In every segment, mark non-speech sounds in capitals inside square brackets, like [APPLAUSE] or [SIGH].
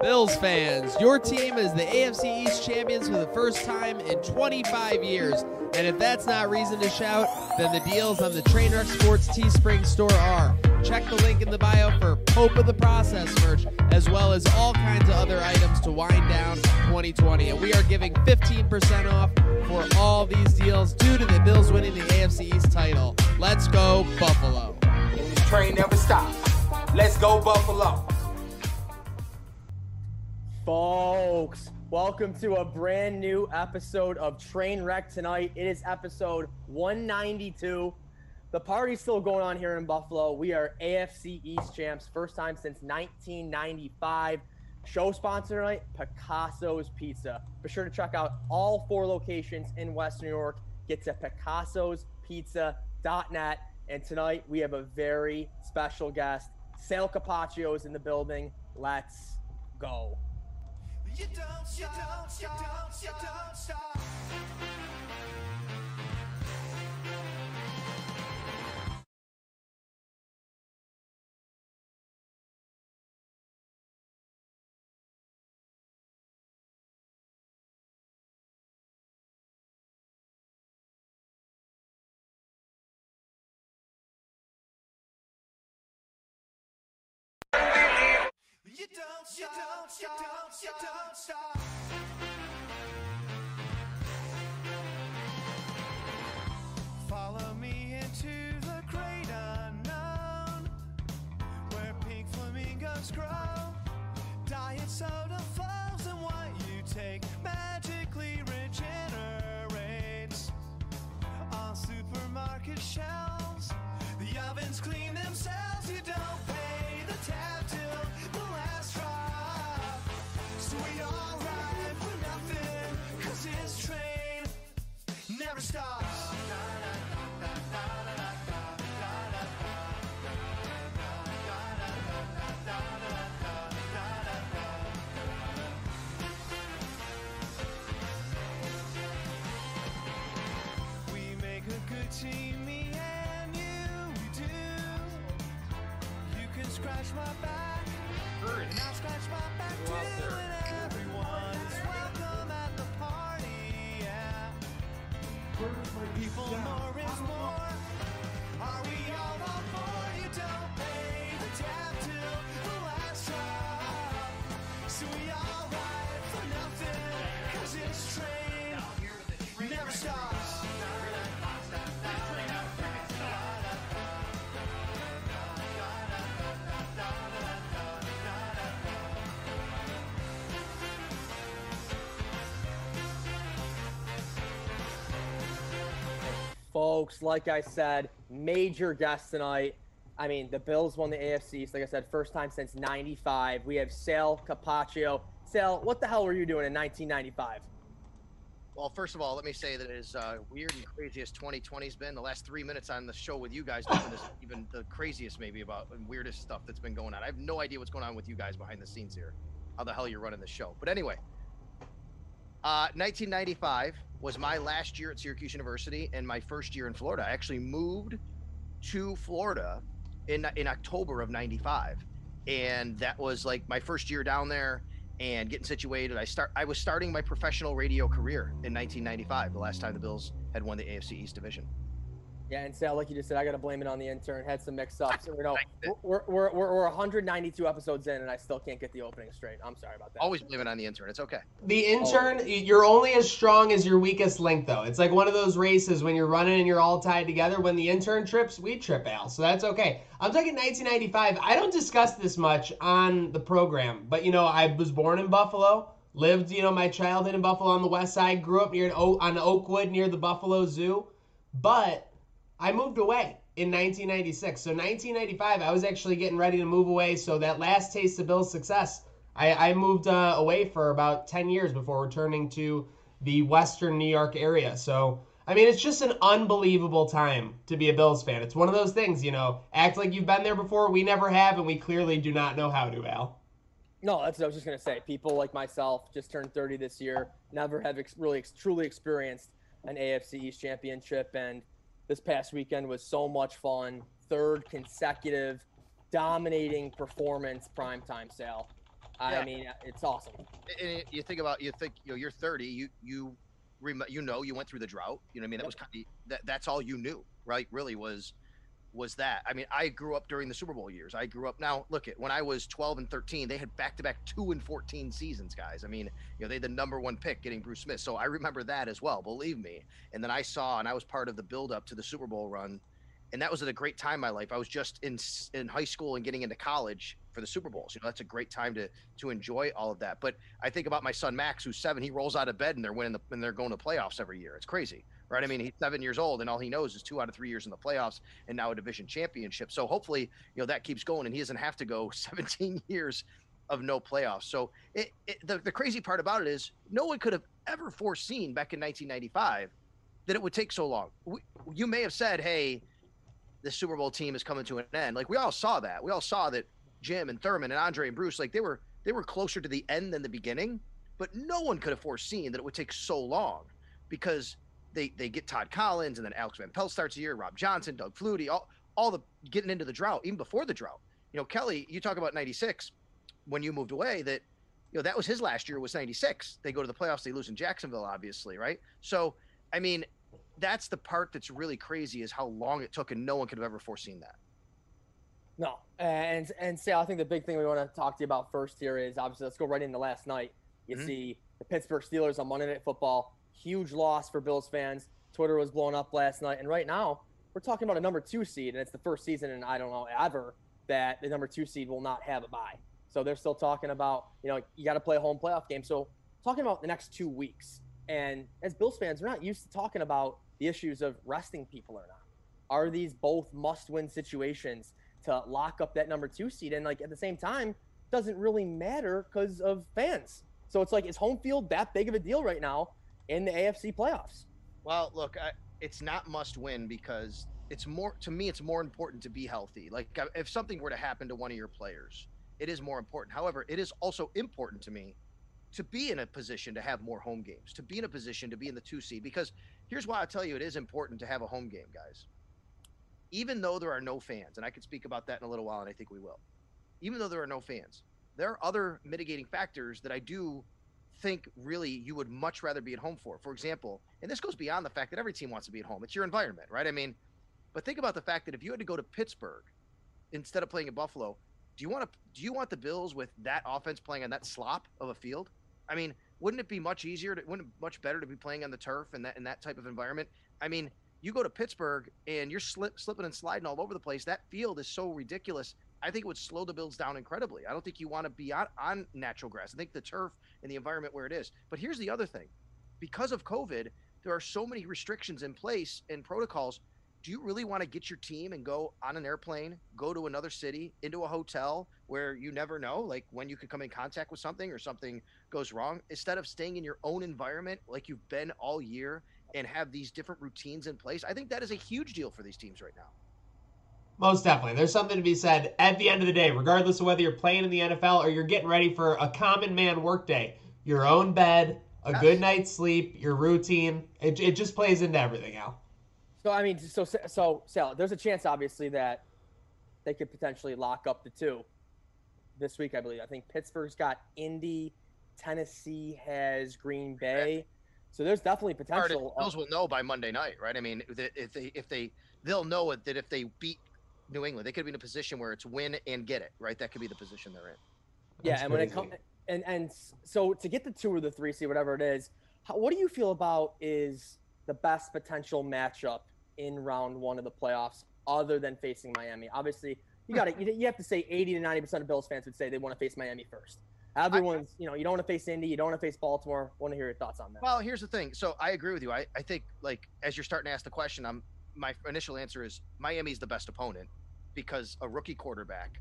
Bills fans, your team is the AFC East champions for the first time in 25 years. And if that's not reason to shout, then the deals on the Trainwreck Sports Teespring store are. Check the link in the bio for Hope of the Process merch, as well as all kinds of other items to wind down 2020. And we are giving 15% off for all these deals due to the Bills winning the AFC East title. Let's go, Buffalo. This train never stops. Let's go, Buffalo. Folks, welcome to a brand new episode of Trainwreck tonight. It is episode 192. The party's still going on here in Buffalo. We are AFC East champs, first time since 1995. Show sponsor tonight, Picasso's Pizza. Be sure to check out all four locations in West New York. Get to picassospizza.net. And tonight we have a very special guest. Sal Capaccio is in the building. Let's go. You don't stop, you don't stop, you don't stop. You don't stop, you don't stop, you don't stop. Follow me into the great unknown, where pink flamingos grow. Diet soda flows, and what you take magically regenerates. On supermarket shelves, the ovens clean themselves. You don't pay the tab till People, Folks, like I said, major guest tonight. I mean, the Bills won the AFC East, like I said, first time since 95. We have Sal Capaccio. Sal, what the hell were you doing in 1995? Well, first of all, let me say that as uh, weird and crazy as 2020's been. The last three minutes on the show with you guys is even the craziest, maybe about weirdest stuff that's been going on. I have no idea what's going on with you guys behind the scenes here. How the hell you're running the show? But anyway, uh, 1995 was my last year at Syracuse University and my first year in Florida. I actually moved to Florida in in October of '95, and that was like my first year down there and getting situated. I start I was starting my professional radio career in 1995, the last time the Bills had won the AFC East division. Yeah, and Sal, like you just said, I got to blame it on the intern. Had some mix-ups. You know, we're, we're, we're, we're 192 episodes in, and I still can't get the opening straight. I'm sorry about that. Always blame it on the intern. It's okay. The intern, you're only as strong as your weakest link, though. It's like one of those races when you're running and you're all tied together. When the intern trips, we trip, Al. So that's okay. I'm talking 1995. I don't discuss this much on the program, but you know, I was born in Buffalo, lived, you know, my childhood in Buffalo on the west side, grew up near an o- on Oakwood near the Buffalo Zoo, but I moved away in 1996. So 1995, I was actually getting ready to move away. So that last taste of Bill's success, I, I moved uh, away for about 10 years before returning to the Western New York area. So I mean, it's just an unbelievable time to be a Bills fan. It's one of those things, you know, act like you've been there before. We never have, and we clearly do not know how to, Al. No, that's what I was just gonna say. People like myself just turned 30 this year, never have ex- really ex- truly experienced an AFC East championship, and this past weekend was so much fun. Third consecutive dominating performance, primetime sale. I Yeah. mean, it's awesome. and you think about you think you know you're 30 you you you know you went through the drought you know what i mean that was kind of that, that's all you knew right really was was that. I mean i grew up during the super bowl years. I grew up now look at when i was 12 and 13 they had back-to-back 2 and 14 seasons guys. I mean you know they had the number one pick getting bruce smith. So i remember that as well believe me. And then i saw and i was part of the build up to the super bowl run and that was at a great time in my life. I was just in in high school and getting into college for the super bowls. You know that's a great time to to enjoy all of that. But I think about my son Max, who's seven. He rolls out of bed and they're winning the and they're going to playoffs every year. It's crazy, right? I mean, he's seven years old and all he knows is two out of three years in the playoffs and now a division championship. So hopefully, you know, that keeps going and he doesn't have to go [LAUGHS] 17 years of no playoffs. So it, it, the the crazy part about it is no one could have ever foreseen back in 1995 that it would take so long. We, you may have said, "Hey, the Super Bowl team is coming to an end." Like we all saw that. We all saw that Jim and Thurman and Andre and Bruce, like they were they were closer to the end than the beginning, but no one could have foreseen that it would take so long because they they get Todd Collins and then Alex Van Pelt starts the year, Rob Johnson, Doug Flutie, all all the getting into the drought, even before the drought. You know, Kelly, you talk about '96 when you moved away. That you know that was his last year was '96. They go to the playoffs, they lose in Jacksonville, obviously, right? So, I mean, that's the part that's really crazy is how long it took, and no one could have ever foreseen that. No, and and say I think the big thing we want to talk to you about first here is obviously let's go right into last night. You Mhm. see the Pittsburgh Steelers on Monday Night Football, huge loss for Bills fans. Twitter was blowing up last night, and right now we're talking about a number two seed, and it's the first season in I don't know ever that the number two seed will not have a bye. So they're still talking about you know you got to play a home playoff game. So talking about the next two weeks, and as Bills fans, we're not used to talking about the issues of resting people or not. Are these both must-win situations? to lock up that number two seed. And like at the same time, doesn't really matter because of fans. So it's like is home field that big of a deal right now in the AFC playoffs? Well, look, I, it's not must win because it's more to me. It's more important to be healthy. Like if something were to happen to one of your players, it is more important. However, it is also important to me to be in a position to have more home games, to be in a position to be in the two seed. Because here's why I tell you, it is important to have a home game, guys. Even though there are no fans, and I can speak about that in a little while, and I think we will. Even though there are no fans, there are other mitigating factors that I do think really you would much rather be at home for. For example, and this goes beyond the fact that every team wants to be at home. It's your environment, right? I mean, but think about the fact that if you had to go to Pittsburgh instead of playing in Buffalo, do you want to do you want the Bills with that offense playing on that slop of a field? I mean, wouldn't it be much easier to wouldn't it much better to be playing on the turf and that in that type of environment? I mean, you go to Pittsburgh and you're slip, slipping and sliding all over the place. That field is so ridiculous. I think it would slow the Bills down incredibly. I don't think you want to be on, on natural grass. I think the turf and the environment where it is. But here's the other thing because of COVID, there are so many restrictions in place and protocols. Do you really want to get your team and go on an airplane, go to another city, into a hotel where you never know, like when you could come in contact with something or something goes wrong, instead of staying in your own environment like you've been all year and have these different routines in place? I think that is a huge deal for these teams right now. Most definitely. There's something to be said at the end of the day, regardless of whether you're playing in the NFL or you're getting ready for a common man workday. Your own bed, a Yes. good night's sleep, your routine. It, it just plays into everything, Al. So I mean, so so Sal, there's a chance obviously that they could potentially lock up the two this week. I believe. I think Pittsburgh's got Indy, Tennessee has Green Bay. So there's definitely potential. Bills will know by Monday night, right? I mean, if they if they they'll know it that if they beat New England, they could be in a position where it's win and get it, right? That could be the position they're in. Yeah, That's and when it comes and and so to get the two or the three seed, whatever it is, how, what do you feel about is the best potential matchup in round one of the playoffs, other than facing Miami? Obviously, you got to you, you have to say eighty to ninety percent of Bills fans would say they want to face Miami first. Everyone's, you know, you don't want to face Indy, you don't want to face Baltimore. Want to hear your thoughts on that? Well, here's the thing. So I agree with you. I, I think like as you're starting to ask the question, I'm my initial answer is Miami's the best opponent because a rookie quarterback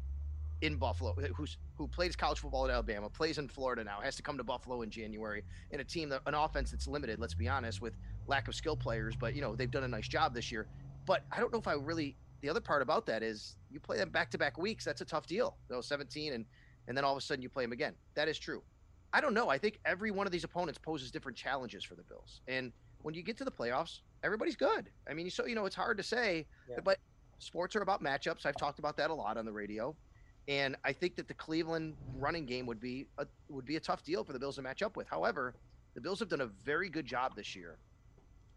in Buffalo who's who plays college football at Alabama, plays in Florida now, has to come to Buffalo in January in a team that an offense that's limited, let's be honest, with lack of skill players, but you know, they've done a nice job this year. But I don't know if I really the other part about that is you play them back to back weeks. That's a tough deal. You know, 17 and and then all of a sudden you play them again. That is true. I don't know. I think every one of these opponents poses different challenges for the Bills. And when you get to the playoffs, everybody's good. I mean, so you know, it's hard to say, Yeah. but sports are about matchups. I've talked about that a lot on the radio. And I think that the Cleveland running game would be a, would be a tough deal for the Bills to match up with. However, the Bills have done a very good job this year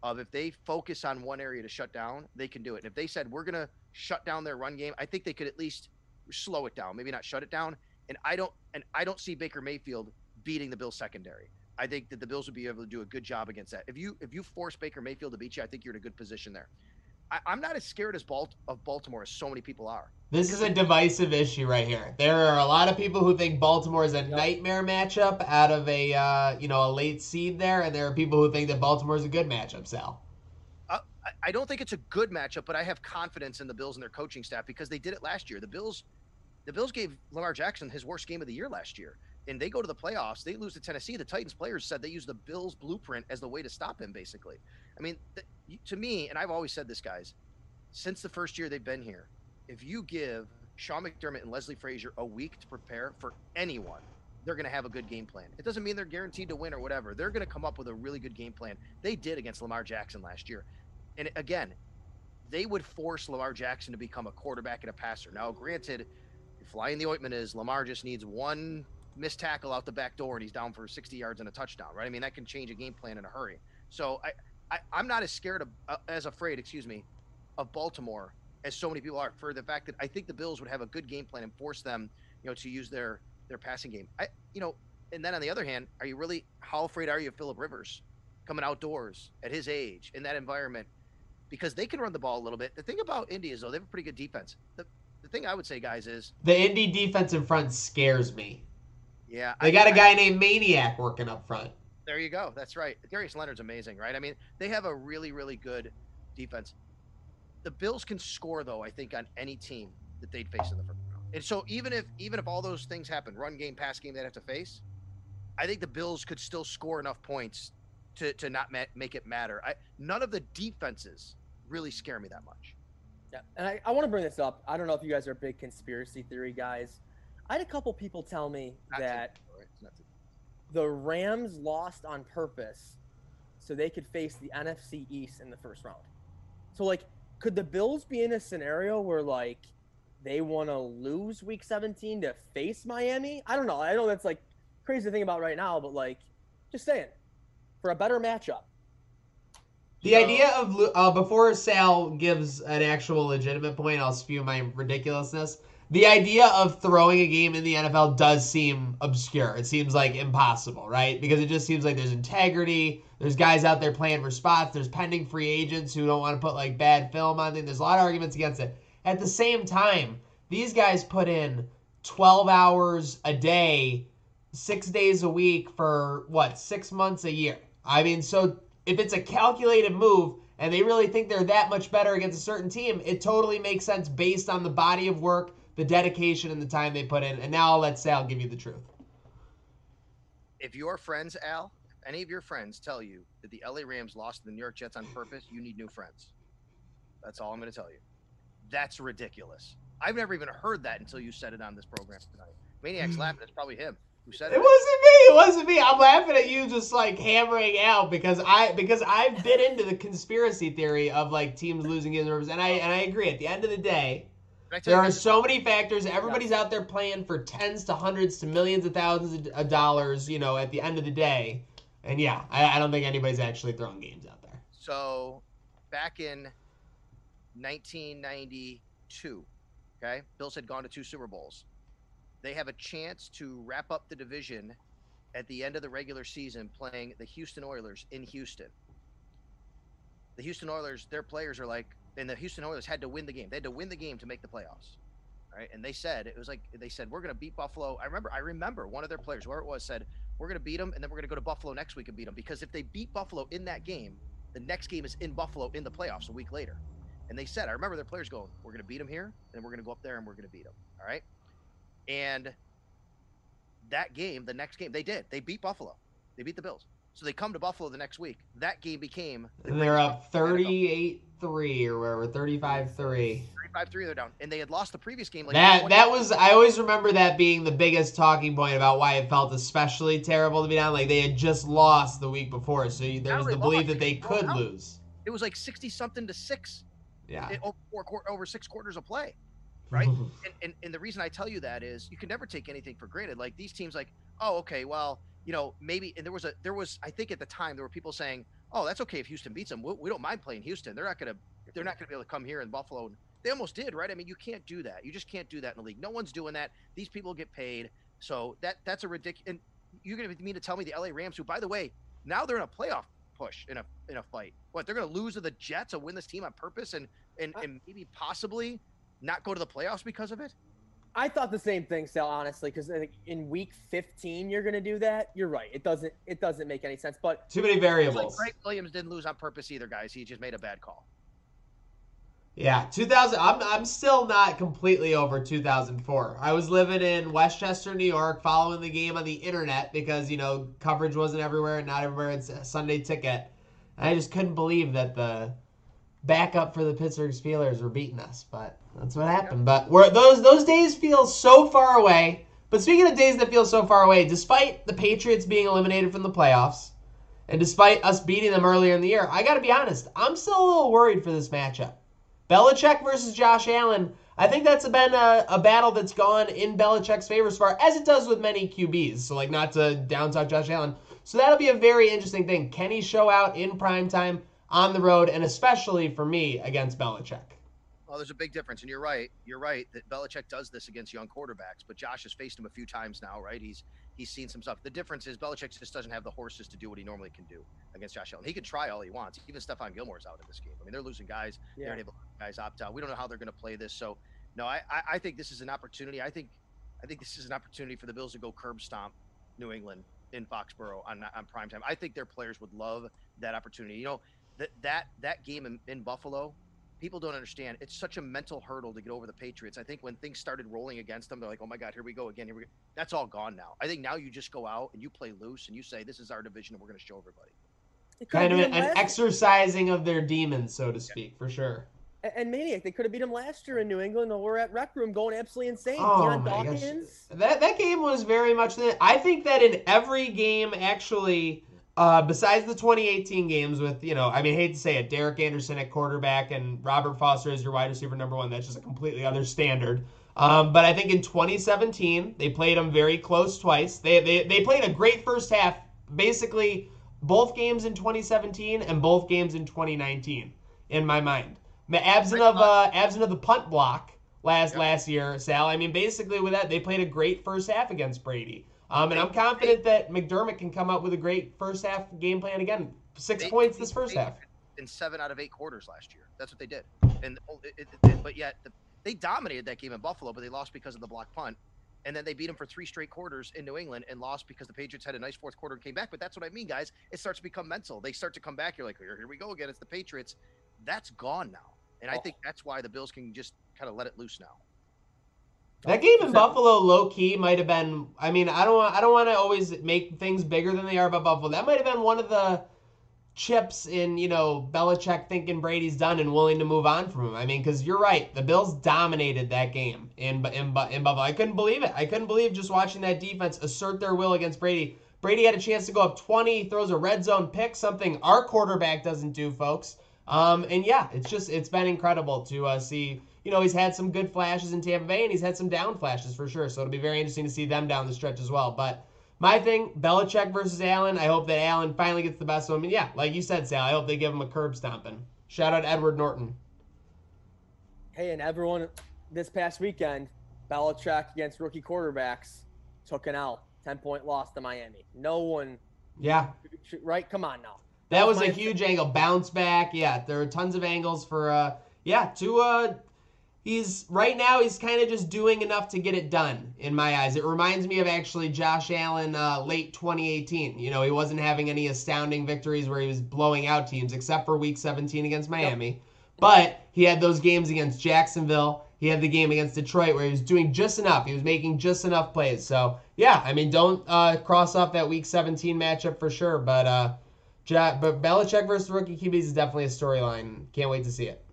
of if they focus on one area to shut down, they can do it. And if they said we're going to shut down their run game, I think they could at least slow it down, maybe not shut it down. And I don't and I don't see Baker Mayfield beating the Bills secondary. I think that the Bills would be able to do a good job against that. If you if you force Baker Mayfield to beat you, I think you're in a good position there. I, I'm not as scared as Balt of Baltimore as so many people are. This is a divisive issue right here. There are a lot of people who think Baltimore is a nightmare matchup out of a uh, you know a late seed there, and there are people who think that Baltimore is a good matchup. Sal. Uh, I- I don't think it's a good matchup, but I have confidence in the Bills and their coaching staff because they did it last year. The Bills, the Bills gave Lamar Jackson his worst game of the year last year, and they go to the playoffs. They lose to Tennessee. The Titans players said they use the Bills blueprint as the way to stop him. Basically, I mean, th- to me, and I've always said this, guys, since the first year they've been here, if you give Sean McDermott and Leslie Frazier a week to prepare for anyone, they're going to have a good game plan. It doesn't mean they're guaranteed to win or whatever. They're going to come up with a really good game plan. They did against Lamar Jackson last year. And again, they would force Lamar Jackson to become a quarterback and a passer. Now, granted, flying the ointment is Lamar just needs one missed tackle out the back door and he's down for 60 yards and a touchdown, right? I mean, that can change a game plan in a hurry. So I, I I'm not as scared of, uh, as afraid, excuse me, of Baltimore as so many people are for the fact that I think the Bills would have a good game plan and force them, you know, to use their their passing game. I, you know, and then on the other hand, are you really how afraid are you of Philip Rivers coming outdoors at his age in that environment? Because they can run the ball a little bit. The thing about Indy is though they have a pretty good defense. The the thing I would say, guys, is The Indy defensive front scares me. yeah, They I- got a guy named Maniac working up front. There you go. That's right. Darius Leonard's amazing, right? I mean, they have a really, really good defense. The Bills can score though, I think, on any team that they'd face in the first round. And so even if even if all those things happen, run game, pass game they'd have to face, I think the Bills could still score enough points to to not ma- make it matter. I none of the defenses really scare me that much. Yeah, and I, I want to bring this up. I don't know if you guys are big conspiracy theory guys. I had a couple people tell me Not that right? It's not to- the Rams lost on purpose so they could face the NFC East in the first round. So like could the Bills be in a scenario where like they want to lose week 17 to face Miami? I don't know. I know that's like crazy to think about right now, but like just saying for a better matchup. The So- idea of uh, before Sal gives an actual legitimate point, I'll spew my ridiculousness. The idea of throwing a game in the NFL does seem obscure. It seems like impossible, right? Because it just seems like there's integrity. There's guys out there playing for spots. There's pending free agents who don't want to put like bad film on things. There's a lot of arguments against it. At the same time, these guys put in 12 hours a day, six days a week for what, six months a year. I mean, so if it's a calculated move and they really think they're that much better against a certain team, it totally makes sense based on the body of work, the dedication, and the time they put in. And now I'll let Sal give you the truth. If your friends, Al, any of your friends tell you that the LA Rams lost to the New York Jets on purpose, you need new friends. That's all I'm going to tell you. That's ridiculous. I've never even heard that until you said it on this program tonight. Maniac's hmm. laughing. It's probably him who said It it. wasn't me. It wasn't me. I'm laughing at you just like hammering out because I because I've been into the conspiracy theory of like teams losing games and I and I agree. At the end of the day, Did I tell there are so many factors. Everybody's out there playing for tens to hundreds to millions of thousands of dollars. You know, at the end of the day, and yeah, I, I don't think anybody's actually throwing games out there. So, back in 1992, okay, Bills had gone to two Super Bowls. They have a chance to wrap up the division at the end of the regular season playing the Houston Oilers in Houston. The Houston Oilers, their players are like, and the Houston Oilers had to win the game. They had to win the game to make the playoffs. Right. And they said, it was like, they said, we're going to beat Buffalo. I remember, I remember one of their players, where it was, said, we're going to beat them and then we're going to go to Buffalo next week and beat them. Because if they beat Buffalo in that game, the next game is in Buffalo in the playoffs a week later. And they said, I remember their players going, we're going to beat them here, and we're going to go up there and we're going to beat them. All right. And that game, the next game, they did. They beat Buffalo. They beat the Bills. So they come to Buffalo the next week. That game became the And they're up game in the NFL. 38 3 or whatever, 35 3. 35-3 they're down. And they had lost the previous game like that, that was I always remember that being the biggest talking point about why it felt especially terrible to be down. Like they had just lost the week before, so you, there was the belief that they could out. lose. it was like 60 something to 6 Yeah. it, over, over six quarters of play. right? [LAUGHS] and, and and the reason I tell you that is you can never take anything for granted. Like these teams, like oh okay, well you know maybe and there was a there was I think at the time there were people saying oh that's okay if Houston beats them. We, we don't mind playing Houston. They're not gonna they're not gonna be able to come here in Buffalo. And They almost did, right? I mean, you can't do that. You just can't do that in the league. No one's doing that. These people get paid, so that that's a ridiculous. And you're gonna mean to tell me the LA Rams, who by the way now they're in a playoff push in a in a fight. What they're going to lose to the Jets and win this team on purpose and and, uh and maybe possibly not go to the playoffs because of it? I thought the same thing, Sal. Honestly, because uh, in week 15 you're going to do that. You're right. It doesn't. It doesn't make any sense. But too many variables. Like Gregg Williams didn't lose on purpose either, guys. He just made a bad call. Yeah, 2000. I'm I'm still not completely over 2004. I was living in Westchester, New York, following the game on the internet because you know coverage wasn't everywhere and not everywhere. It's a Sunday ticket. And I just couldn't believe that the backup for the Pittsburgh Steelers were beating us. But that's what happened. But we're, those those days feel so far away. But speaking of days that feel so far away, despite the Patriots being eliminated from the playoffs, and despite us beating them earlier in the year, I got to be honest, I'm still a little worried for this matchup. Belichick versus Josh Allen. I think that's been a, a, battle that's gone in Belichick's favor as far as it does with many QBs. So, like, not to down talk Josh Allen. So, that'll be a very interesting thing. Can he show out in prime time on the road, and especially for me against Belichick? Well, there's a big difference, and you're right. You're right that Belichick does this against young quarterbacks, but Josh has faced him a few times now, right? He's he's seen some stuff. The difference is Belichick just doesn't have the horses to do what he normally can do against Josh Allen. He can try all he wants. Even Stephon Gilmore's out in this game. I mean, they're losing guys. Yeah. They're able guys opt out. We don't know how they're going to play this. So, no, I, I, I think this is an opportunity. I think I think this is an opportunity for the Bills to go curb stomp New England in Foxborough on on prime time. I think their players would love that opportunity. You know, that that that game in, in Buffalo people don't understand. It's such a mental hurdle to get over the Patriots. I think when things started rolling against them, they're like, "Oh my God, here we go again." Here we go. That's all gone now. I think now you just go out and you play loose and you say, "This is our division, and we're going to show everybody." Kind of an, an exercising of their demons, so to speak, yeah. for sure. And, and Maniac, they could have beat them last year in New England, and we're at Rec Room going absolutely insane. Oh Dion my Dawkins. Gosh. That that game was very much that. I think that in every game, actually uh, besides the 2018 games with, you know, I mean, I hate to say it, Derek Anderson at quarterback and Robert Foster as your wide receiver number one, that's just a completely other standard. Um, but I think in 2017, they played them very close twice. They, they, they played a great first half, basically both games in 2017 and both games in 2019, in my mind. Absent of, uh, absent of the punt block last, yep. last year, Sal, I mean, basically with that, they played a great first half against Brady. Um, and I'm confident that McDermott can come up with a great first half game plan again. Six they, points this first half. In seven out of eight quarters last year. That's what they did. And it, it, but yet the, they dominated that game in Buffalo, but they lost because of the block punt. And then they beat them for three straight quarters in New England and lost because the Patriots had a nice fourth quarter and came back. But that's what I mean, guys. It starts to become mental. They start to come back. You're like, here, here we go again. It's the Patriots. That's gone now. And oh. I think that's why the Bills can just kind of let it loose now. That game in Buffalo, low key, might have been. I mean, I don't want. I don't want to always make things bigger than they are about Buffalo. That might have been one of the chips in you know Belichick thinking Brady's done and willing to move on from him. I mean, because you're right, the Bills dominated that game in in in Buffalo. I couldn't believe it. I couldn't believe just watching that defense assert their will against Brady. Brady had a chance to go up 20, throws a red zone pick, something our quarterback doesn't do, folks. Um, and yeah, it's just it's been incredible to uh, see you know, he's had some good flashes in Tampa Bay and he's had some down flashes for sure. So it'll be very interesting to see them down the stretch as well. But my thing, Belichick versus Allen. I hope that Allen finally gets the best of him. And yeah, like you said, Sal, I hope they give him a curb stomping. Shout out Edward Norton. Hey, and everyone, this past weekend, Belichick against rookie quarterbacks took an L, 10 point loss to Miami. No one. Yeah. Right? Come on now. That, that was, was a huge angle. Bounce back. Yeah, there are tons of angles for, uh, yeah, to uh, he's right now he's kind of just doing enough to get it done in my eyes. It reminds me of actually Josh Allen uh, late 2018. You know, he wasn't having any astounding victories where he was blowing out teams except for week 17 against Miami. Yep. But he had those games against Jacksonville. He had the game against Detroit where he was doing just enough. He was making just enough plays. So, yeah, I mean, don't uh, cross off that week 17 matchup for sure. But, uh, but Belichick versus rookie QBs is definitely a storyline. Can't wait to see it.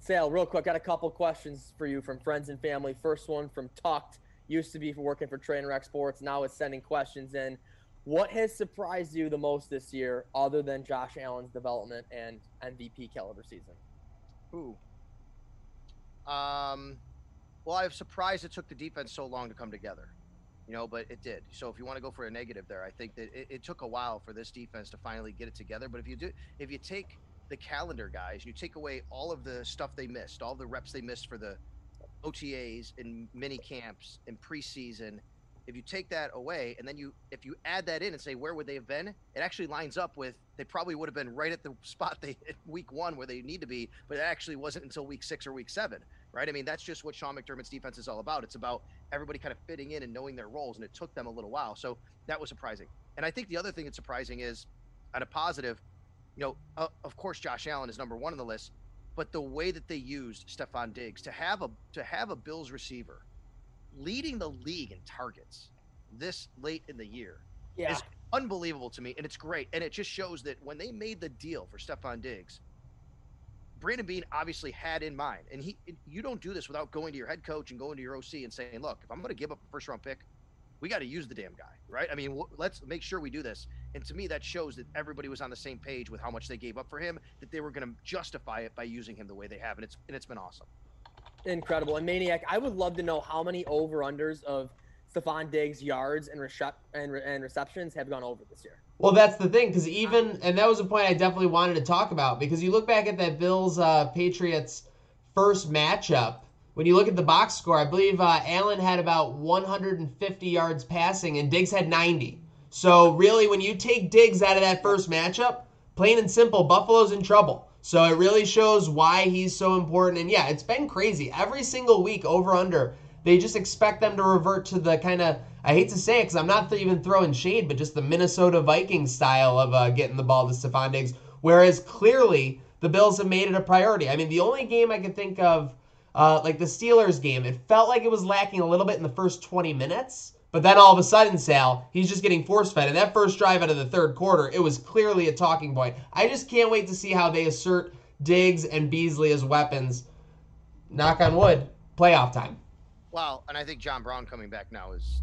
Sal, real quick, got a couple questions for you from friends and family. First one from Tucked, used to be working for Trainwreck Sports, now is sending questions in. What has surprised you the most this year, other than Josh Allen's development and MVP caliber season? Ooh. Um, Well, I'm surprised it took the defense so long to come together. You know, but it did. So if you want to go for a negative there, I think that it, it took a while for this defense to finally get it together. But if you do, if you take the calendar guys, you take away all of the stuff they missed, all the reps they missed for the OTAs and mini camps and preseason. If you take that away and then you if you add that in and say where would they have been, it actually lines up with they probably would have been right at the [LAUGHS] spot they week one where they need to be, but it actually wasn't until week six or week seven, right? I mean that's just what Sean McDermott's defense is all about. It's about everybody kind of fitting in and knowing their roles, and it took them a little while. So that was surprising. And I think the other thing that's surprising is, at a positive, you know, uh, of course Josh Allen is number one on the list, but the way that they used Stefon Diggs to have a to have a Bills receiver leading the league in targets this late in the year Yeah. is unbelievable to me, and it's great. And it just shows that when they made the deal for Stefon Diggs, Brandon Beane obviously had in mind, and he you don't do this without going to your head coach and going to your OC and saying, "Look, if I'm going to give up a first round pick, we got to use the damn guy, right? I mean, w- let's make sure we do this." And to me, that shows that everybody was on the same page with how much they gave up for him, that they were going to justify it by using him the way they have, and it's and it's been awesome. Incredible. And Maniac, I would love to know how many over unders of Stefon Diggs yards and, recep- and, re- and receptions have gone over this year. Well, that's the thing, because even, and that was a point I definitely wanted to talk about, because you look back at that Bills uh, Patriots first matchup. When you look at the box score, I believe uh, Allen had about 150 yards passing, and Diggs had 90. So really, when you take Diggs out of that first matchup, plain and simple, Buffalo's in trouble. So it really shows why he's so important. And yeah, it's been crazy. Every single week, over under, they just expect them to revert to the kind of I hate to say it because I'm not even throwing shade, but just the Minnesota Vikings style of uh, getting the ball to Stefon Diggs. Whereas clearly the Bills have made it a priority. I mean, the only game I could think of, uh, like the Steelers game, it felt like it was lacking a little bit in the first 20 minutes. But then all of a sudden, Sal, he's just getting force fed. And that first drive out of the third quarter, it was clearly a talking point. I just can't wait to see how they assert Diggs and Beasley as weapons. Knock on wood, playoff time. Well, and I think John Brown coming back now is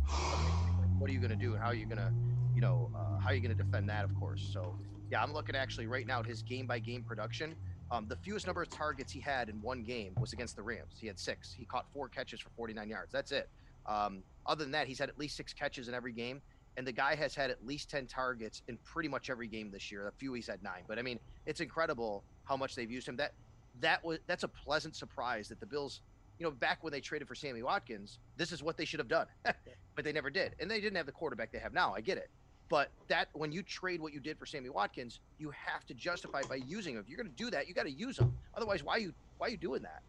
what are you going to do? And how are you going to, you know, uh, how are you going to defend that? Of course. So yeah, I'm looking actually right now at his game by game production. Um, the fewest number of targets he had in one game was against the Rams. He had six. He caught four catches for 49 yards. That's it. Um, other than that, he's had at least six catches in every game. And the guy has had at least 10 targets in pretty much every game this year. A few he's had nine. But I mean, it's incredible how much they've used him. That that was that's a pleasant surprise that the Bills, you know, back when they traded for Sammy Watkins, this is what they should have done. [LAUGHS] but they never did. And they didn't have the quarterback they have now. I get it. But that when you trade what you did for Sammy Watkins, you have to justify by using him. If you're going to do that, you got to use him. Otherwise, why you why are you doing that?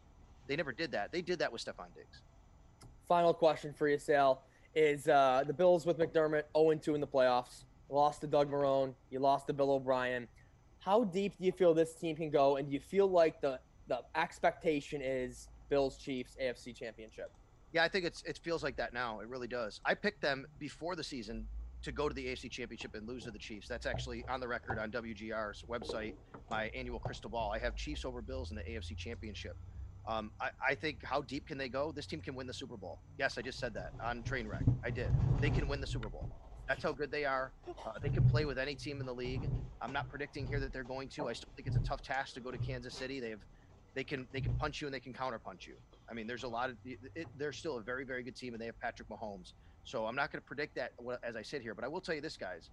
They never did that. They did that with Stefon Diggs. Final question for you, Sal, is uh, the Bills with McDermott 0-2 in the playoffs. Lost to Doug Marrone. You lost to Bill O'Brien. How deep do you feel this team can go? And do you feel like the, the expectation is Bills Chiefs AFC Championship? Yeah, I think it's it feels like that now. It really does. I picked them before the season to go to the AFC Championship and lose to the Chiefs. That's actually on the record on WGR's website, my annual crystal ball. I have Chiefs over Bills in the AFC Championship. Um, I, I think how deep can they go? This team can win the Super Bowl. Yes, I just said that on Trainwreck. I did. They can win the Super Bowl. That's how good they are. Uh, they can play with any team in the league. I'm not predicting here that they're going to. I still think it's a tough task to go to Kansas City. They have, they can they can punch you and they can counterpunch you. I mean, there's a lot of it, they're still a very very good team and they have Patrick Mahomes. So I'm not going to predict that as I sit here, but I will tell you this, guys.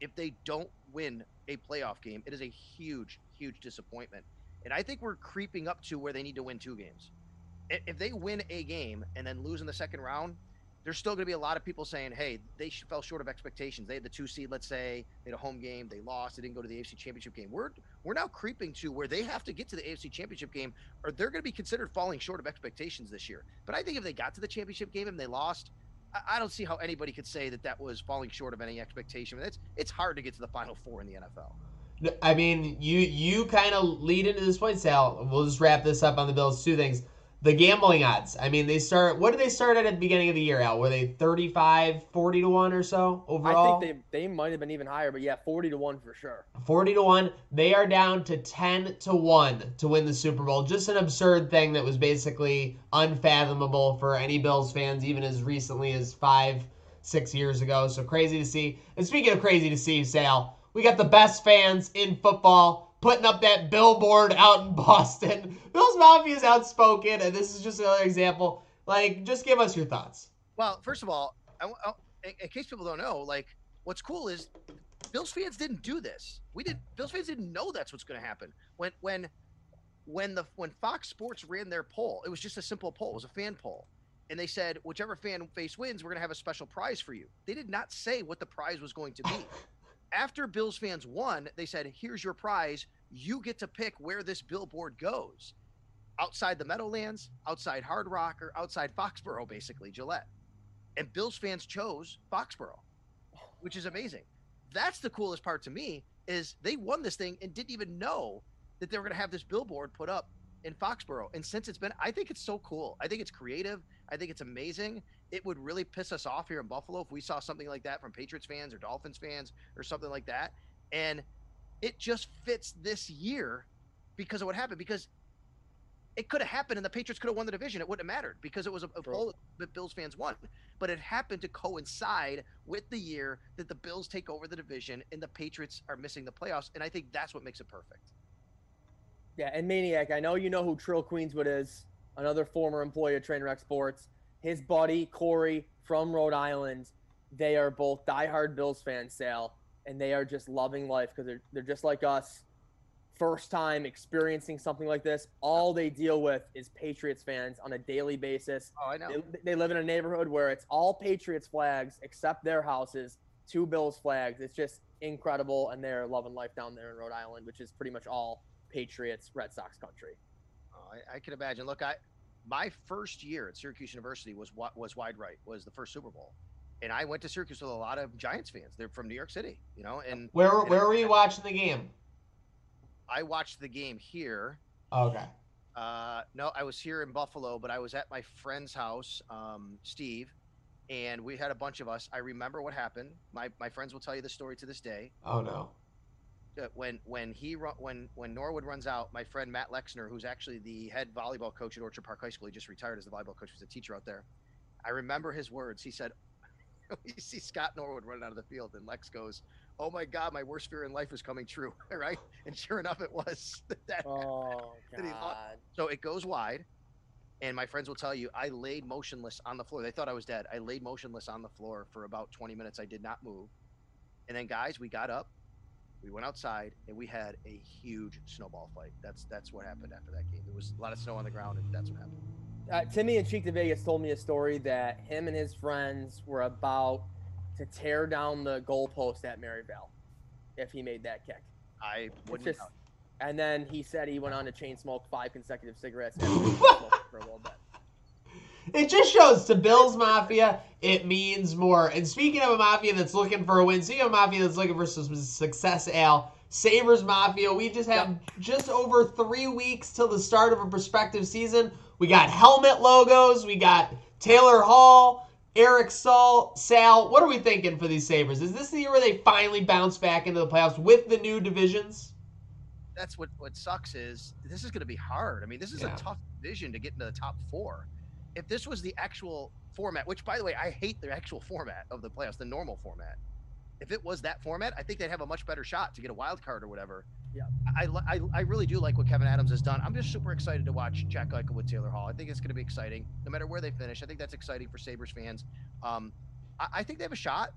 If they don't win a playoff game, it is a huge, huge disappointment. And I think we're creeping up to where they need to win two games. If they win a game and then lose in the second round, there's still going to be a lot of people saying, "Hey, they fell short of expectations. They had the two seed, let's say, they had a home game, they lost, they didn't go to the AFC Championship game." We're we're now creeping to where they have to get to the AFC Championship game, or they're going to be considered falling short of expectations this year. But I think if they got to the championship game and they lost, I, don't see how anybody could say that that was falling short of any expectation. It's it's hard to get to the Final Four in the NFL. I mean, you you kind of lead into this point, Sal. We'll just wrap this up on the Bills. Two things. The gambling odds. I mean, they start, what did they start at at the beginning of the year, Al? Were they 35, 40 to 1 or so overall? I think they, they might have been even higher, but yeah, 40 to 1 for sure. 40 to 1. They are down to 10 to 1 to win the Super Bowl. Just an absurd thing that was basically unfathomable for any Bills fans, even as recently as five, six years ago. So crazy to see. And speaking of crazy to see, Sal, we got the best fans in football putting up that billboard out in [LAUGHS] Boston. Bills Mafia is outspoken, and this is just another example. Like, just give us your thoughts. Well, first of all, I, I, in, in case people don't know, like what's cool is Bills fans didn't do this. We did. Bills fans didn't know that's what's going to happen when when when the when Fox Sports ran their poll. It was just a simple poll. It was a fan poll, and they said whichever fan face wins, we're going to have a special prize for you. They did not say what the prize was going to be. [LAUGHS] After Bills fans won, they said, "Here's your prize. You get to pick where this billboard goes." Outside the Meadowlands, outside Hard Rock, or outside Foxborough, basically Gillette and Bills fans chose Foxborough, which is amazing. That's the coolest part to me is they won this thing and didn't even know that they were going to have this billboard put up in Foxborough. And since it's been, I think it's so cool. I think it's creative. I think it's amazing. It would really piss us off here in Buffalo if we saw something like that from Patriots fans or Dolphins fans or something like that. And it just fits this year because of what happened. Because it could have happened and the Patriots could have won the division. It wouldn't have mattered because it was a, a poll that Bills fans won. But it happened to coincide with the year that the Bills take over the division and the Patriots are missing the playoffs. And I think that's what makes it perfect. Yeah, and Maniac, I know you know who Trill Queenswood is, another former employee of Trainwreck Sports. His buddy, Corey, from Rhode Island, they are both diehard Bills fans, Sal, and they are just loving life because they're, they're just like us. First time experiencing something like this. All they deal with is Patriots fans on a daily basis. Oh, I know. They, they live in a neighborhood where it's all Patriots flags except their houses, two Bills flags. It's just incredible, and they're loving life down there in Rhode Island, which is pretty much all Patriots, Red Sox country. Oh, I, I can imagine. Look, I my first year at Syracuse University was what was wide right was the first Super Bowl, and I went to Syracuse with a lot of Giants fans. They're from New York City, you know, and Where where were you watching the game? I watched the game here. Okay. Uh, no, I was here in Buffalo, but I was at my friend's house, um, Steve, and we had a bunch of us. I remember what happened. My my friends will tell you the story to this day. Oh no. Uh, when when he ru- when when Norwood runs out, my friend Matt Lexner, who's actually the head volleyball coach at Orchard Park High School, he just retired as the volleyball coach. He was a teacher out there. I remember his words. He said, [LAUGHS] "We see Scott Norwood running out of the field, and Lex goes." Oh my God! My worst fear in life is coming true, [LAUGHS] right? And sure enough, it was. [LAUGHS] that Oh he God! So it goes wide, and my friends will tell you I laid motionless on the floor. They thought I was dead. I laid motionless on the floor for about 20 minutes. I did not move. And then guys, we got up, we went outside, and we had a huge snowball fight. That's that's what happened after that game. There was a lot of snow on the ground, and that's what happened. Uh, Timmy and Cheek to Vegas told me a story that him and his friends were about to tear down the goalpost at Maryvale if he made that kick. I It's wouldn't. just, doubt and then he said he went on to chain smoke five consecutive cigarettes [LAUGHS] [LAUGHS] for a little bit. It just shows to Bills Mafia, it means more. And speaking of a mafia that's looking for a win, speaking of a mafia that's looking for some success, Al, Sabres Mafia, we just have just over three weeks till the start of a prospective season. We got helmet logos, we got Taylor Hall, Eric Staal, Sal. What are we thinking for these Sabres? Is this the year where they finally bounce back into the playoffs with the new divisions? that's what what sucks is this is going to be hard. I mean, this is Yeah. a tough division to get into the top four. If this was the actual format, which by the way, I hate the actual format of the playoffs, the normal format. If it was that format, I think they'd have a much better shot to get a wild card or whatever. Yeah. I, I, I really do like what Kevyn Adams has done. I'm just super excited to watch Jack Eichel with Taylor Hall. I think it's going to be exciting, no matter where they finish. I think that's exciting for Sabres fans. Um, I, I think they have a shot.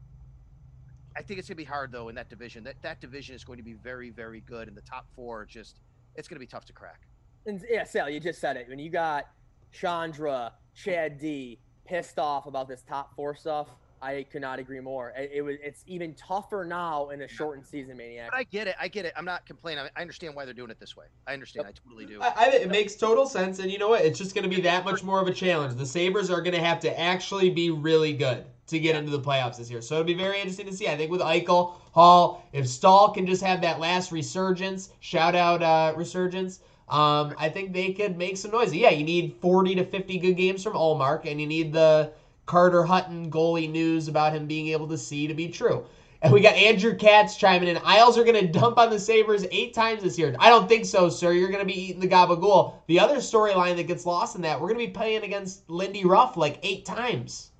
I think it's going to be hard though in that division. That that division is going to be very very good, and the top four just it's going to be tough to crack. And yeah, Sal, you just said it. When you got Chandra, Chad D pissed off about this top four stuff, I could not agree more. It, it was it's even tougher now in a shortened season, maniac. But I get it. I get it. I'm not complaining. I, I understand why they're doing it this way. I understand. I totally do. I, I, it makes total sense, and you know what? It's just going to be that much more of a challenge. The Sabres are going to have to actually be really good to get into the playoffs this year. So it'll be very interesting to see. I think with Eichel, Hall, if Staal can just have that last resurgence, shout out uh, resurgence. Um, I think they could make some noise. Yeah, you need 40 to 50 good games from Ullmark, and you need the Carter Hutton goalie news about him being able to see to be true. And we got Andrew Katz chiming in. Isles are going to dump on the Sabres eight times this year. I don't think so, sir. You're going to be eating the gabagool. The other storyline that gets lost in that, we're going to be playing against Lindy Ruff like eight times.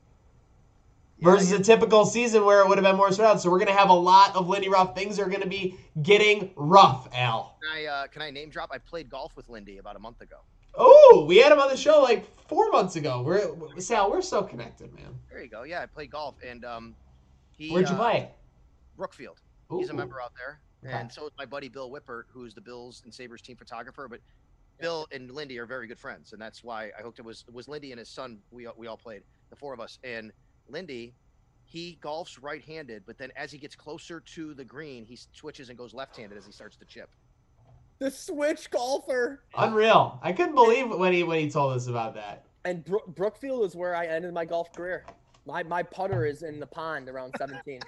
Versus a typical season where it would have been more spread out. So we're going to have a lot of Lindy Ruff. Things are going to be getting rough, Al. Can I uh, can I name drop? I played golf with Lindy about a month ago. Oh, we had him on the show like four months ago. We're Sal, we're so connected, man. There you go. Yeah, I play golf, and um, he. Where'd you uh, play? Brookfield. He's a member out there, Okay. and so is my buddy Bill Wippert, who's the Bills and Sabres team photographer. But Bill and Lindy are very good friends, and that's why I hooked it was was Lindy and his son. We we all played the four of us, and Lindy. He golfs right-handed, but then as he gets closer to the green, he switches and goes left-handed as he starts to chip. The switch golfer. Unreal. I couldn't believe when he when he told us about that. And Bro- Brookfield is where I ended my golf career. My my putter is in the pond around [LAUGHS] 17.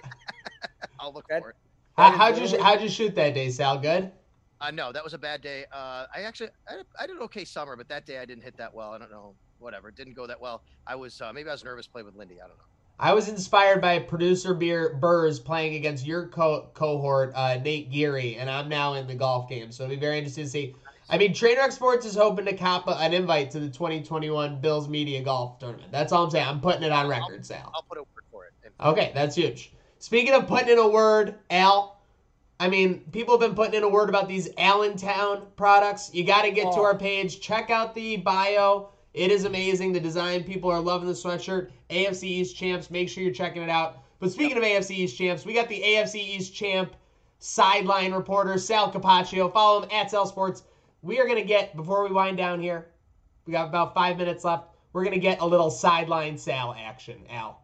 I'll look That- for it. How, how'd you how'd you shoot that day, Sal? Good. Uh, no, that was a bad day. Uh, I actually I, I did okay summer, but that day I didn't hit that well. I don't know. Whatever, it didn't go that well. I was uh, maybe I was nervous playing with Lindy. I don't know. I was inspired by producer Beer Burrs playing against your co- cohort, uh, Nate Geary, and I'm now in the golf game. So it'll be very interesting to see. I mean, Trainwreck Sports is hoping to cop a, an invite to the 2021 Bills Media Golf Tournament. That's all I'm saying. I'm putting it on record, Sal. I'll put a word for it. Okay, that's huge. Speaking of putting in a word, Al, I mean, people have been putting in a word about these Allentown products. You got to get to Oh. our page. Check out the bio. It is amazing. The design, people are loving the sweatshirt. AFC East champs, make sure you're checking it out. But speaking of AFC East champs, we got the AFC East champ sideline reporter, Sal Capaccio. Follow him at Sal Sports. We are going to get, before we wind down here, we got about five minutes left. We're going to get a little sideline Sal action, Al.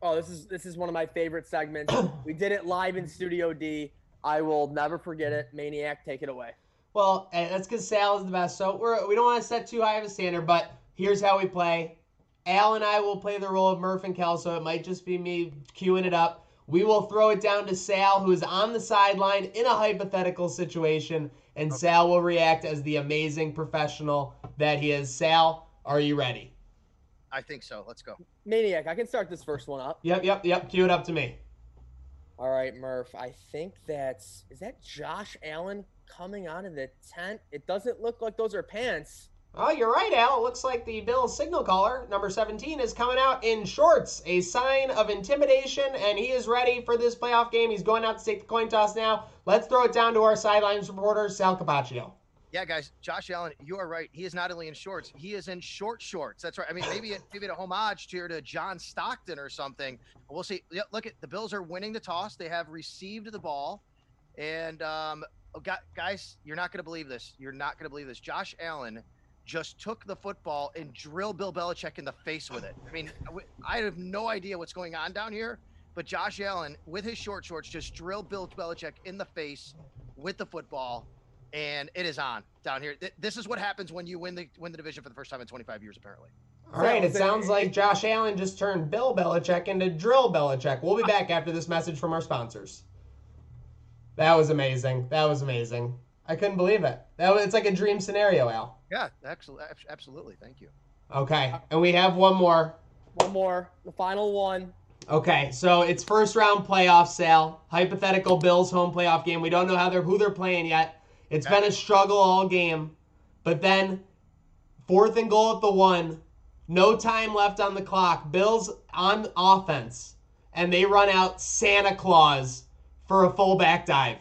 Oh, this is this is one of my favorite segments. [COUGHS] we did it live in Studio D. I will never forget it. Maniac, take it away. Well, eh, that's because Sal is the best. So we're, we don't want to set too high of a standard, but here's how we play. Al and I will play the role of Murph and Kel, so it might just be me queuing it up. We will throw it down to Sal, who is on the sideline in a hypothetical situation, and Sal will react as the amazing professional that he is. Sal, are you ready? I think so. Let's go. Maniac, I can start this first one up. Yep, yep, yep. Cue it up to me. All right, Murph. I think that's is that Josh Allen coming out of the tent. It doesn't look like those are pants. Oh, you're right, Al. It looks like the Bills signal caller, number 17, is coming out in shorts, a sign of intimidation, and he is ready for this playoff game. He's going out to take the coin toss now. Let's throw it down to our sidelines reporter, Sal Capaccio. Yeah, guys, Josh Allen, you are right. He is not only in shorts, he is in short shorts. That's right. I mean, [SIGHS] maybe it, maybe a homage here to John Stockton or something. We'll see. Look at the Bills are winning the toss. They have received the ball, and um, oh, guys, you're not going to believe this. You're not going to believe this. Josh Allen just took the football and drilled Bill Belichick in the face with it. I mean, I have no idea what's going on down here, but Josh Allen, with his short shorts, just drilled Bill Belichick in the face with the football and it is on down here. This is what happens when you win the win the division for the first time in 25 years, apparently. All right, it sounds like Josh Allen just turned Bill Belichick into Drill Belichick. We'll be back after this message from our sponsors. That was amazing. That was amazing. I couldn't believe it. That was, it's like a dream scenario, Al. Yeah, absolutely, absolutely. Thank you. Okay, and we have one more. One more, the final one. Okay, so it's first round playoff Sal. Hypothetical Bills home playoff game. We don't know how they're who they're playing yet. It's been a struggle all game. But then fourth and goal at the one. No time left on the clock. Bills on offense. And they run out Santa Claus for a fullback dive.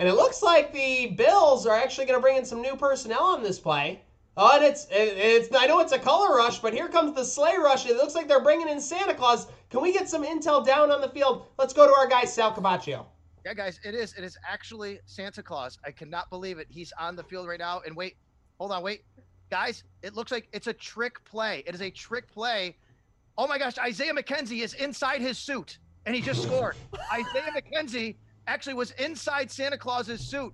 And it looks like the Bills are actually going to bring in some new personnel on this play. Oh, and it's it's I know it's a color rush, but here comes the sleigh rush. It looks like they're bringing in Santa Claus. Can we get some intel down on the field? Let's go to our guy Sal Capaccio. Yeah, guys, it is. It is actually Santa Claus. I cannot believe it. He's on the field right now. And wait, hold on, wait, guys. It looks like it's a trick play. It is a trick play. Oh my gosh, Isaiah McKenzie is inside his suit, and he just scored. [LAUGHS] Isaiah McKenzie actually was inside Santa Claus's suit.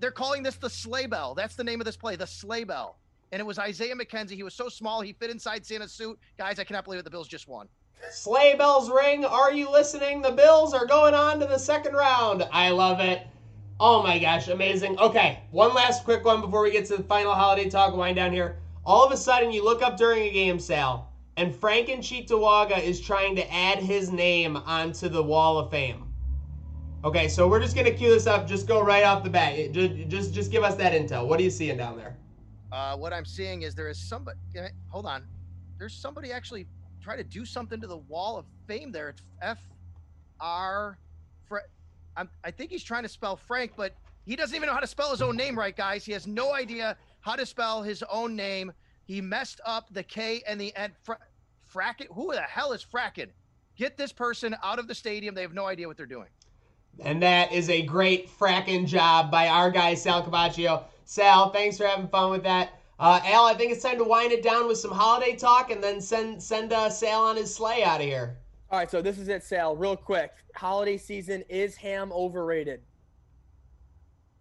They're calling this the sleigh bell. That's the name of this play, the sleigh bell. And it was Isaiah McKenzie. He was so small, he fit inside Santa's suit. Guys, I cannot believe it. The Bills just won. Sleigh bells ring. Are you listening? The Bills are going on to the second round. I love it. Oh my gosh, amazing. Okay, one last quick one before we get to the final holiday talk wind down here. All of a sudden, you look up during a game, Sal, and Frank and Cheektowaga is trying to add his name onto the Wall of Fame. Okay, so we're just gonna cue this up. Just go right off the bat. It- ju- Just, just give us that intel. What are you seeing down there? Uh, what I'm seeing is there is somebody. Hold on. There's somebody actually trying to do something to the wall of fame there. It's F R. Fra- I'm, I think he's trying to spell Frank, but He doesn't even know how to spell his own name right, guys. He has no idea how to spell his own name. He messed up the K and the N. Fra- Fracken? Who the hell is Fracken? Get this person out of the stadium. They have no idea what they're doing. And that is a great fracking job by our guy, Sal Capaccio. Sal, thanks for having fun with that. Uh, Al, I think it's time to wind it down with some holiday talk and then send send uh, Sal on his sleigh out of here. All right, so this is it, Sal. Real quick. Holiday season is ham overrated?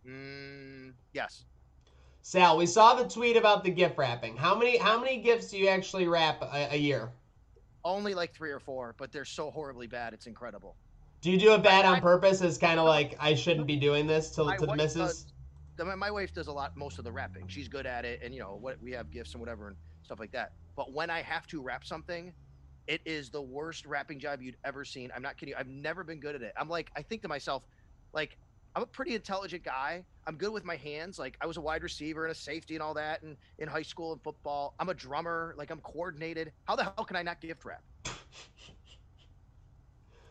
Mm, yes. Sal, we saw the tweet about the gift wrapping. How many how many gifts do you actually wrap a, a year? Only like three or four, but they're so horribly bad. It's incredible. Do you do it bad on I- purpose Is kind of like I shouldn't be doing this to, to the missus? does- my- wife does a lot, most of the wrapping. She's good at it, and you know what we have gifts and whatever and stuff like that. But when I have to wrap something, it is the worst wrapping job you'd ever seen. I'm not kidding. you. I've never been good at it. I'm like, I think to myself, like, I'm a pretty intelligent guy. I'm good with my hands. Like, I was a wide receiver and a safety and all that, and in high school and football. I'm a drummer. Like, I'm coordinated. How the hell can I not gift wrap? I mean,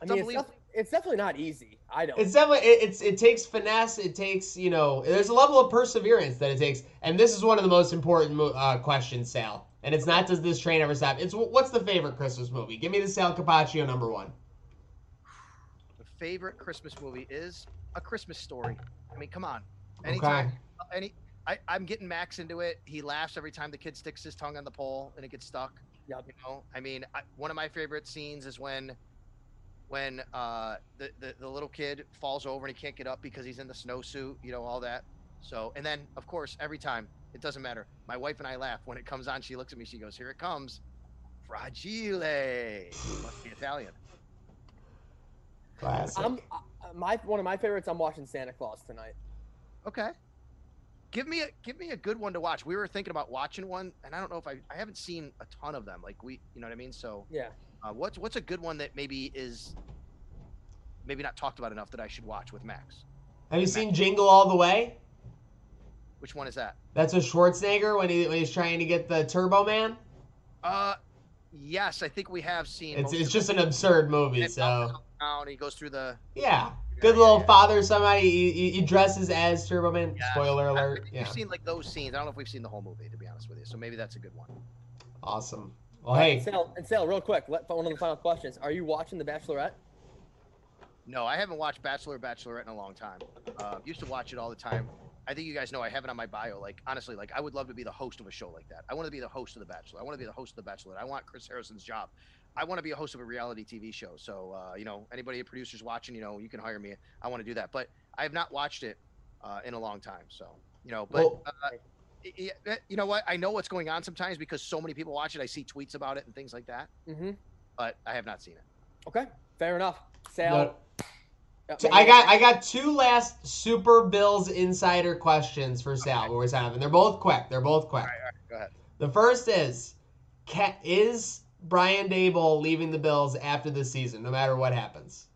it's, unbelievable. def- it's definitely not easy. I don't. It's definitely it, it's it takes finesse. It takes you know there's a level of perseverance that it takes, and this is one of the most important uh, questions, Sal. And it's not does this train ever stop? It's what's the favorite Christmas movie? Give me the Sal Capaccio number one. The favorite Christmas movie is A Christmas Story. I mean, come on. Anytime, Okay. any, I, I'm getting Max into it. He laughs every time the kid sticks his tongue on the pole and it gets stuck. Yep. You know, I mean, I, one of my favorite scenes is when, when uh, the, the the little kid falls over and he can't get up because he's in the snowsuit. You know, all that. So, and then of course, every time it doesn't matter. My wife and I laugh when it comes on. She looks at me. She goes, "Here it comes, fragile." Must be Italian. Classic. I'm uh, my one of my favorites. I'm watching Santa Claus tonight. Okay. Give me a give me a good one to watch. We were thinking about watching one, and I don't know if I I haven't seen a ton of them. Like we, you know what I mean. So, Yeah. Uh, what's what's a good one that maybe is maybe not talked about enough that I should watch with Max? Have you seen Jingle All the Way? Which one is that? That's with Schwarzenegger when, he, when he's trying to get the Turbo Man. Uh, yes, I think we have seen. It's it's just an absurd movie. And it bounces So and he goes through the. yeah, Yeah, good yeah, little yeah. father. Somebody he, he- dresses as Turbo Man. Yeah. Spoiler I- alert. We've seen like those scenes. I don't know if we've seen the whole movie to be honest with you. So maybe that's a good one. awesome. Well, hey, Sal, and Sal, real quick. Let, one of the final questions. Are you watching The Bachelorette? No, I haven't watched Bachelor or Bachelorette in a long time. Uh, used to watch it all the time. I think you guys know I have it on my bio. Like honestly, like I would love to be the host of a show like that. I want to be the host of The Bachelor. I want to be the host of The Bachelorette. I want Chris Harrison's job. I want to be a host of a reality TV show. So uh, you know, anybody a producers watching, you know, you can hire me. I want to do that, but I have not watched it uh, in a long time. So you know, but Well- uh, y- y- you know what? I know what's going on sometimes because so many people watch it. I see tweets about it and things like that, Mm-hmm. but I have not seen it. Okay. Fair enough. Sal. no- T- I got I got two last Super Bills insider questions for Sal. We're having. They're both quick. They're both quick. Go ahead. The first is, is Brian Daboll leaving the Bills after this season, no matter what happens?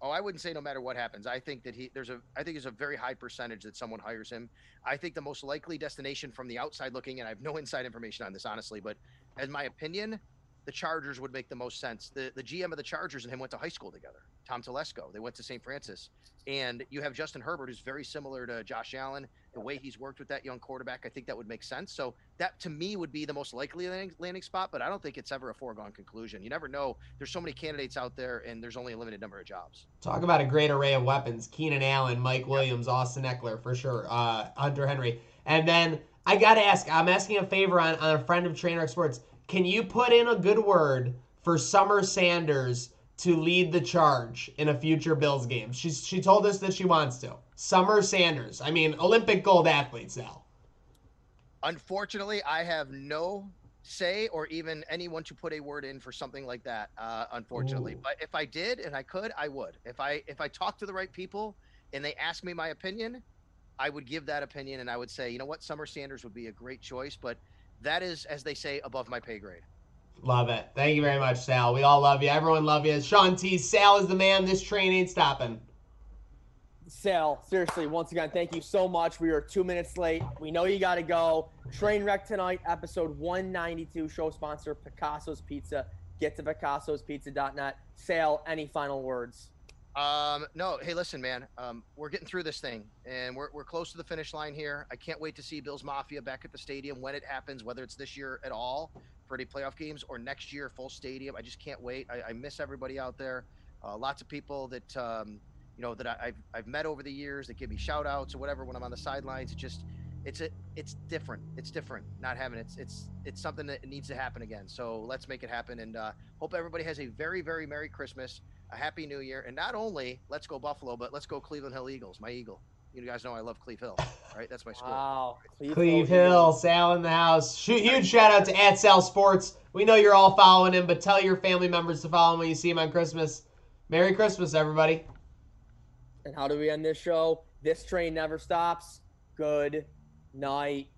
Oh, I wouldn't say no matter what happens. I think that he there's a I think there's a very high percentage that someone hires him. I think the most likely destination from the outside looking, and I have no [LAUGHS] inside information on this honestly, but in my opinion, the Chargers would make the most sense. The the GM of the Chargers and him went to high school together. Tom Telesco. They went to St. Francis. And you have Justin Herbert, who's very similar to Josh Allen. The way he's worked with that young quarterback, I think that would make sense. So that to me would be the most likely landing, landing spot, but I don't think it's ever a foregone conclusion. You never know. There's so many candidates out there, and there's only a limited number of jobs. Talk about a great array of weapons: Keenan Allen, Mike Williams, Austin Ekeler for sure, uh, Hunter Henry, and then I gotta ask. I'm asking a favor on, on a friend of Trainwreck Sports. Can you put in a good word for Summer Sanders to lead the charge in a future Bills game? She's she told us that she wants to. Summer Sanders. I mean, Olympic gold athletes now. Unfortunately, I have no say or even anyone to put a word in for something like that. Uh, unfortunately, Ooh. but if I did and I could, I would. If I if I talk to the right people and they ask me my opinion, I would give that opinion and I would say, you know what, Summer Sanders would be a great choice, but that is, as they say, above my pay grade. Love it. Thank you very much, Sal. We all love you. Everyone love you. Sean T. Sal is the man. This train ain't stopping. Sal, seriously, once again, thank you so much. We are two minutes late. We know you got to go. Train wreck tonight, episode 192. Show sponsor Picasso's Pizza. Get to picasso'spizza.net. Sal, any final words? Um, no, hey, listen, man. Um, we're getting through this thing, and we're, we're close to the finish line here. I can't wait to see Bills Mafia back at the stadium when it happens, whether it's this year at all any playoff games or next year full stadium. I just can't wait. I, I miss everybody out there. Uh, lots of people that um, you know that I, I've I've met over the years that give me shout outs or whatever when I'm on the sidelines. It just it's a it's different. It's different not having it. It's it's it's something that needs to happen again. So let's make it happen, and uh, hope everybody has a very very merry Christmas a happy new year and not only let's go buffalo but let's go cleveland hill eagles my eagle you guys know i love cleve hill all right that's my school. Wow. Cleve Hill, Sal in the house. Shoot, huge shout out to at Sal Sports. We know you're all following him, but tell your family members to follow him when you see him on Christmas. Merry Christmas, everybody. And how do we end this show? This train never stops. Good night.